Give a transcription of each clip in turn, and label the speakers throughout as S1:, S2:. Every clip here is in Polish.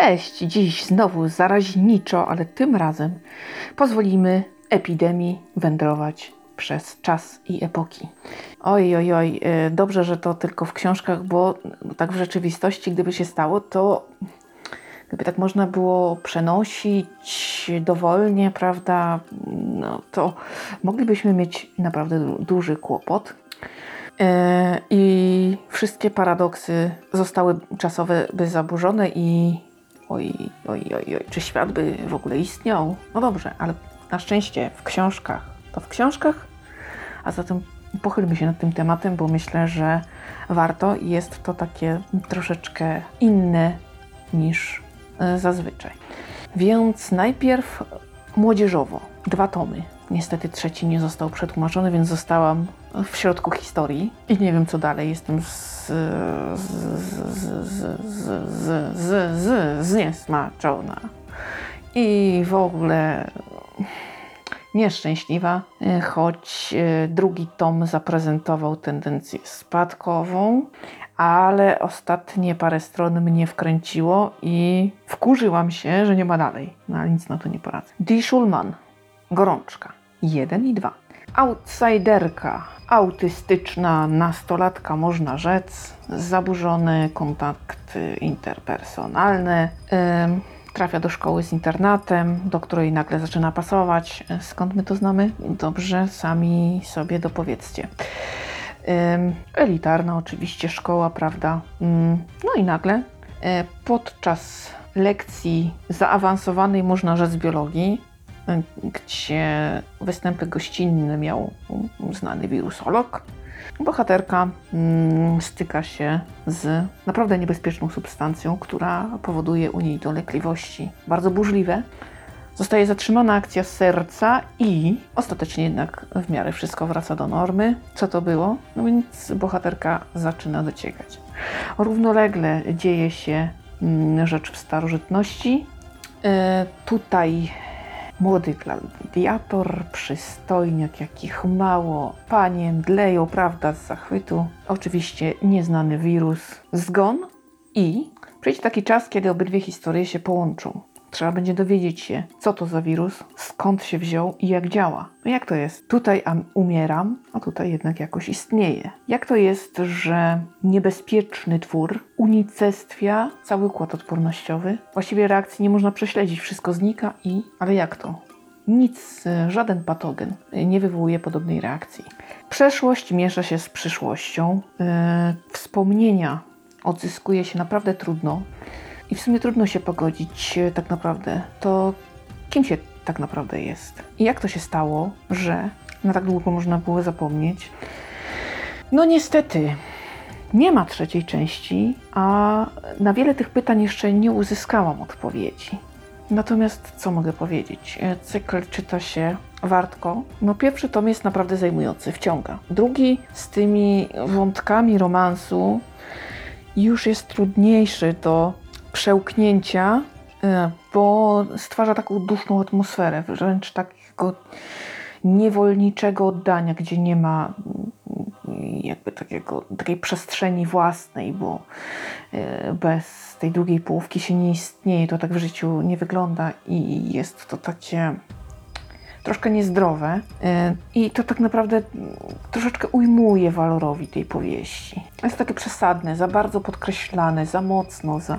S1: Cześć! Dziś znowu zaraźniczo, ale tym razem pozwolimy epidemii wędrować przez czas i epoki. Oj, oj, oj, e, dobrze, że to tylko w książkach, bo tak w rzeczywistości, gdyby się stało, to gdyby tak można było przenosić dowolnie, prawda, no to moglibyśmy mieć naprawdę duży kłopot. E, I wszystkie paradoksy zostały czasowe by zaburzone i oj, oj, oj, oj, czy świat by w ogóle istniał? No dobrze, ale na szczęście w książkach. To w książkach, a zatem pochylmy się nad tym tematem, bo myślę, że warto jest to takie troszeczkę inne niż e, zazwyczaj. Więc najpierw młodzieżowo, dwa tomy. Niestety trzeci nie został przetłumaczony, więc zostałam w środku historii i nie wiem co dalej. Jestem z, z, z, z, z, z, z, zniesmaczona i w ogóle nieszczęśliwa, choć drugi tom zaprezentował tendencję spadkową, ale ostatnie parę stron mnie wkręciło i wkurzyłam się, że nie ma dalej. No ale nic na to nie poradzę. D. Schulman, Gorączka. 1 i 2. Outsiderka, autystyczna nastolatka, można rzec, zaburzone kontakty interpersonalne. Ym, trafia do szkoły z internatem, do której nagle zaczyna pasować. Skąd my to znamy? Dobrze, sami sobie dopowiedzcie. Elitarna oczywiście szkoła, prawda? No i nagle y, podczas lekcji zaawansowanej, można rzec, biologii, gdzie występy gościnne miał znany wirusolog. Bohaterka mm, styka się z naprawdę niebezpieczną substancją, która powoduje u niej dolegliwości bardzo burzliwe. Zostaje zatrzymana akcja serca i ostatecznie jednak w miarę wszystko wraca do normy. Co to było? No więc bohaterka zaczyna dociekać. Równolegle dzieje się mm, rzecz w starożytności. E, tutaj Młody gladiator, przystojniak, jakich mało, panie mdleją, prawda, z zachwytu. Oczywiście nieznany wirus, zgon i przyjdzie taki czas, kiedy obydwie historie się połączą. Trzeba będzie dowiedzieć się, co to za wirus, skąd się wziął i jak działa. No jak to jest? Tutaj umieram, a tutaj jednak jakoś istnieje. Jak to jest, że niebezpieczny twór unicestwia cały układ odpornościowy? Właściwie reakcji nie można prześledzić, wszystko znika i... Ale jak to? Nic, żaden patogen nie wywołuje podobnej reakcji. Przeszłość miesza się z przyszłością. Yy, wspomnienia odzyskuje się naprawdę trudno. I w sumie trudno się pogodzić e, tak naprawdę. To kim się tak naprawdę jest? I jak to się stało, że na tak długo można było zapomnieć? No niestety, nie ma trzeciej części, a na wiele tych pytań jeszcze nie uzyskałam odpowiedzi. Natomiast co mogę powiedzieć? E, cykl czyta się wartko. No pierwszy tom jest naprawdę zajmujący, wciąga. Drugi z tymi wątkami romansu już jest trudniejszy do przełknięcia, e, bo stwarza taką duszną atmosferę, wręcz takiego niewolniczego oddania, gdzie nie ma mm, jakby takiego, takiej przestrzeni własnej, bo e, bez tej drugiej połówki się nie istnieje, to tak w życiu nie wygląda i jest to takie troszkę niezdrowe e, i to tak naprawdę troszeczkę ujmuje walorowi tej powieści. Jest takie przesadne, za bardzo podkreślane, za mocno, za...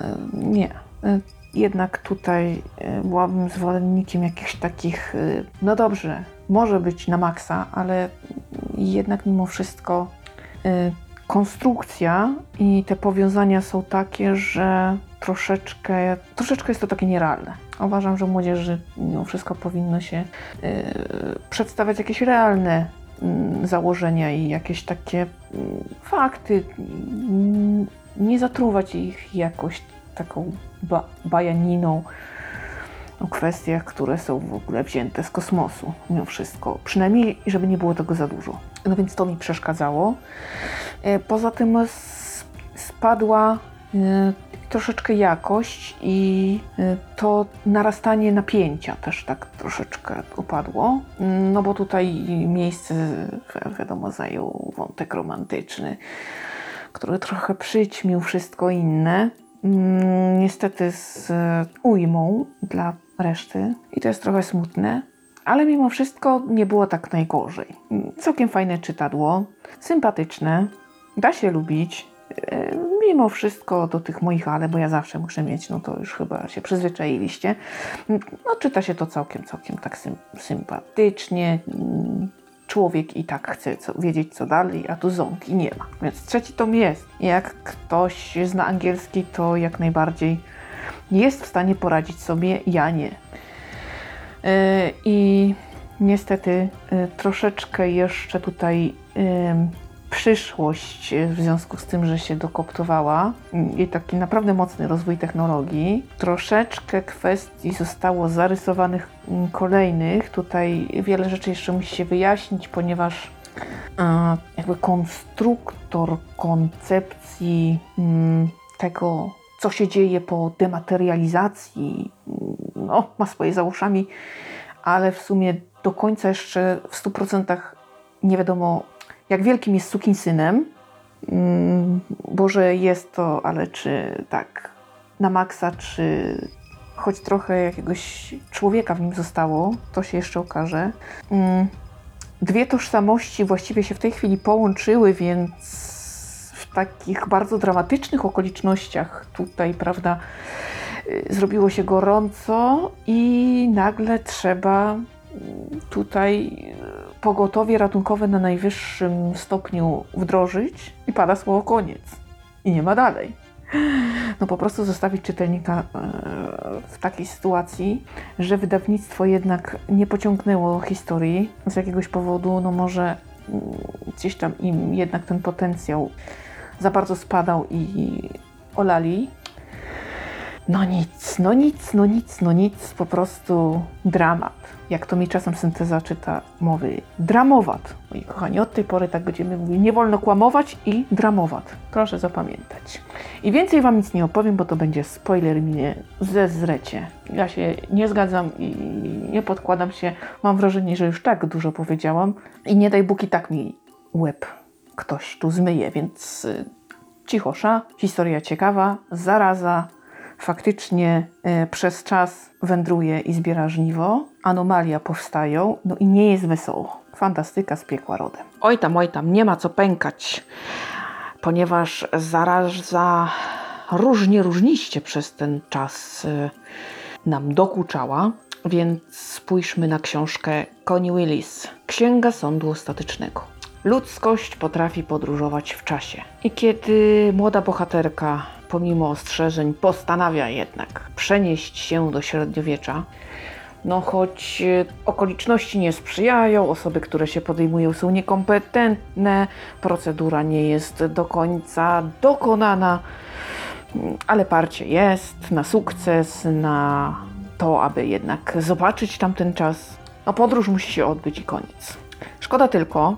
S1: E, nie. E, jednak tutaj byłabym zwolennikiem jakichś takich, no dobrze, może być na maksa, ale jednak mimo wszystko konstrukcja i te powiązania są takie, że troszeczkę, troszeczkę jest to takie nierealne. Uważam, że młodzieży mimo wszystko powinno się yy, przedstawiać jakieś realne yy, założenia i jakieś takie yy, fakty, nie zatruwać ich jakoś taką ba bajaniną o kwestiach, które są w ogóle wzięte z kosmosu, mimo wszystko. Przynajmniej, żeby nie było tego za dużo. No więc to mi przeszkadzało. E, poza tym spadła troszeczkę jakość i e, to narastanie napięcia też tak troszeczkę upadło. No bo tutaj miejsce, wiadomo, zajął wątek romantyczny, który trochę przyćmił wszystko inne. mm, niestety z ujmą dla reszty i to jest trochę smutne, ale mimo wszystko nie było tak najgorzej. Całkiem fajne czytadło, sympatyczne, da się lubić. Mimo wszystko do tych moich ale, bo ja zawsze muszę mieć, no to już chyba się przyzwyczailiście. No czyta się to całkiem, całkiem tak sym sympatycznie. Człowiek i tak chce co, wiedzieć co dalej, a tu ząki nie ma. Więc trzeci tom jest. Jak ktoś zna angielski, to jak najbardziej jest w stanie poradzić sobie, ja nie. E, I niestety e, troszeczkę jeszcze tutaj przyszłość w związku z tym, że się dokoptowała i taki naprawdę mocny rozwój technologii. Troszeczkę kwestii zostało zarysowanych kolejnych. Tutaj wiele rzeczy jeszcze musi się wyjaśnić, ponieważ jakby konstruktor koncepcji tego, co się dzieje po dematerializacji, no, ma swoje za uszami, ale w sumie do końca jeszcze w 100% nie wiadomo, jak wielkim jest sukinsynem. Mm, Boże, jest to, ale czy tak na maksa, czy choć trochę jakiegoś człowieka w nim zostało, to się jeszcze okaże. Mm, dwie tożsamości właściwie się w tej chwili połączyły, więc w takich bardzo dramatycznych okolicznościach tutaj, prawda, y, zrobiło się gorąco i nagle trzeba tutaj pogotowie ratunkowe na najwyższym stopniu wdrożyć i pada słowo koniec. I nie ma dalej. No po prostu zostawić czytelnika e, w takiej sytuacji, że wydawnictwo jednak nie pociągnęło historii z jakiegoś powodu, no może mm, gdzieś tam im jednak ten potencjał za bardzo spadał i olali. No nic, no nic, no nic, no nic, po prostu dramat. Jak to mi czasem synteza czyta mowy dramowat. Moi kochani, od tej pory tak będziemy mówili. Nie wolno kłamować i dramowat. Proszę zapamiętać. I więcej Wam nic nie opowiem, bo to będzie spoiler mnie ze zrecie. Ja się nie zgadzam i nie podkładam się. Mam wrażenie, że już tak dużo powiedziałam. I nie daj Bóg i tak mi łeb ktoś tu zmyje, więc y, cichosza, historia ciekawa, zaraza, faktycznie y, przez czas wędruje i zbiera żniwo, anomalia powstają, no i nie jest wesoło. Fantastyka z piekła rodem. Oj tam, oj tam, nie ma co pękać, ponieważ zaraza różnie, różniście przez ten czas y, nam dokuczała, więc spójrzmy na książkę Connie Willis, Księga Sądu Ostatecznego. Ludzkość potrafi podróżować w czasie. I kiedy młoda bohaterka, pomimo ostrzeżeń, postanawia jednak przenieść się do średniowiecza, no choć e, okoliczności nie sprzyjają, osoby, które się podejmują są niekompetentne, procedura nie jest do końca dokonana, ale parcie jest na sukces, na to, aby jednak zobaczyć tamten czas. No podróż musi się odbyć i koniec. Szkoda tylko,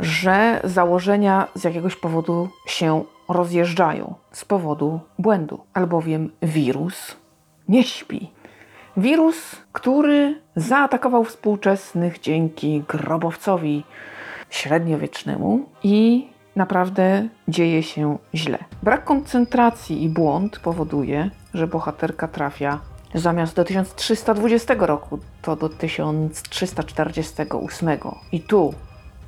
S1: że założenia z jakiegoś powodu się rozjeżdżają z powodu błędu, albowiem wirus nie śpi. Wirus, który zaatakował współczesnych dzięki grobowcowi średniowiecznemu i naprawdę dzieje się źle. Brak koncentracji i błąd powoduje, że bohaterka trafia zamiast do 1320 roku, to do 1348. I tu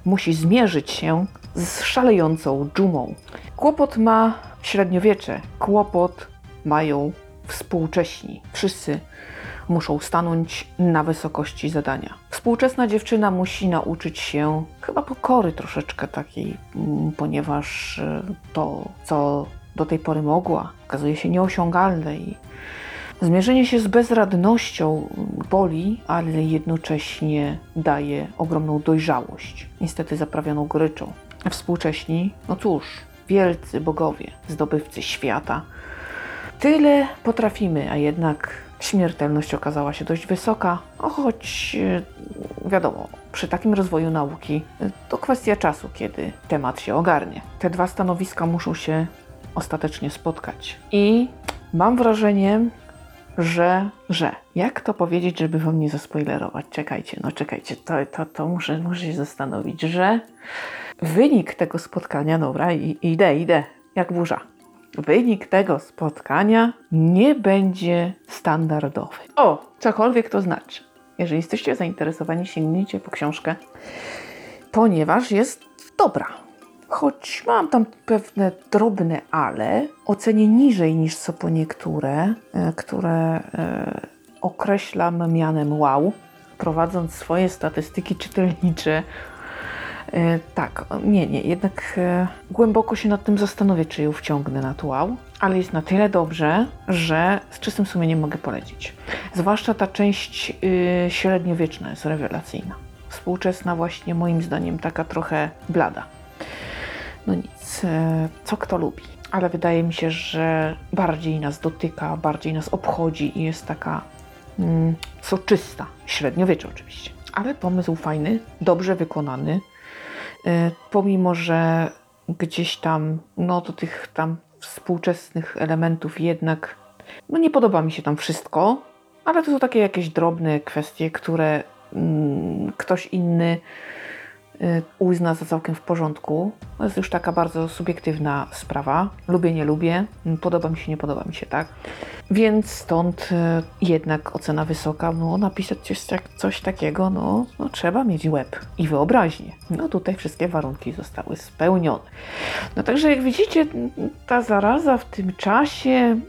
S1: musi zmierzyć się z szalejącą dżumą. Kłopot ma średniowiecze, kłopot mają współcześni. Wszyscy muszą stanąć na wysokości zadania. Współczesna dziewczyna musi nauczyć się chyba pokory troszeczkę takiej, mm, ponieważ e, to, co do tej pory mogła, okazuje się nieosiągalne i Zmierzenie się z bezradnością boli, ale jednocześnie daje ogromną dojrzałość, niestety zaprawioną goryczą. Współcześni, no cóż, wielcy bogowie, zdobywcy świata. Tyle potrafimy, a jednak śmiertelność okazała się dość wysoka, choć e, wiadomo, przy takim rozwoju nauki e, to kwestia czasu, kiedy temat się ogarnie. Te dwa stanowiska muszą się ostatecznie spotkać. I mam wrażenie, że, że. Jak to powiedzieć, żeby wam nie zaspoilerować? Czekajcie, no czekajcie, to, to, to muszę, muszę się zastanowić, że wynik tego spotkania, dobra, idę, idę, jak burza. wynik tego spotkania nie będzie standardowy. O, cokolwiek to znaczy. Jeżeli jesteście zainteresowani, sięgnijcie po książkę, ponieważ jest dobra. Choć mam tam pewne drobne ale, ocenię niżej niż co po niektóre, e, które e, określam mianem wow, prowadząc swoje statystyki czytelnicze. Tak, nie, nie, jednak e, głęboko się nad tym zastanowię, czy ją wciągnę na wow, ale jest na tyle dobrze, że z czystym sumieniem mogę polecić. Zwłaszcza ta część y, średniowieczna jest rewelacyjna. Współczesna właśnie moim zdaniem taka trochę blada. No nic, e, co kto lubi. Ale wydaje mi się, że bardziej nas dotyka, bardziej nas obchodzi i jest taka mm, soczysta. Średniowiecze oczywiście. Ale pomysł fajny, dobrze wykonany. E, pomimo, że gdzieś tam, no do tych tam współczesnych elementów jednak, no nie podoba mi się tam wszystko, ale to są takie jakieś drobne kwestie, które mm, ktoś inny uzna za całkiem w porządku. To jest już taka bardzo subiektywna sprawa. Lubię, nie lubię, mm, podoba mi się, nie podoba mi się, tak? Więc stąd y, jednak ocena wysoka, no napisać coś, tak- coś takiego, no, no trzeba mieć łeb i wyobraźnię. No tutaj wszystkie warunki zostały spełnione. No także jak widzicie, ta zaraza w tym czasie, mm,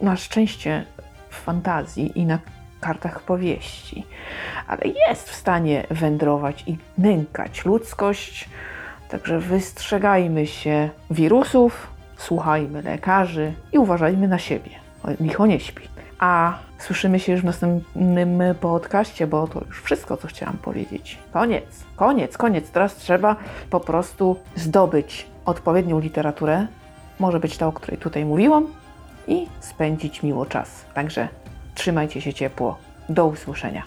S1: na szczęście w fantazji i na kartach powieści, ale jest w stanie wędrować i nękać ludzkość. Także wystrzegajmy się wirusów, słuchajmy lekarzy i uważajmy na siebie. Licho nie śpi. A słyszymy się już w następnym podcaście, bo to już wszystko, co chciałam powiedzieć. Koniec, koniec, koniec. Teraz trzeba po prostu zdobyć odpowiednią literaturę. Może być ta, o której tutaj mówiłam, i spędzić miło czas. Także trzymajcie się ciepło. Do usłyszenia.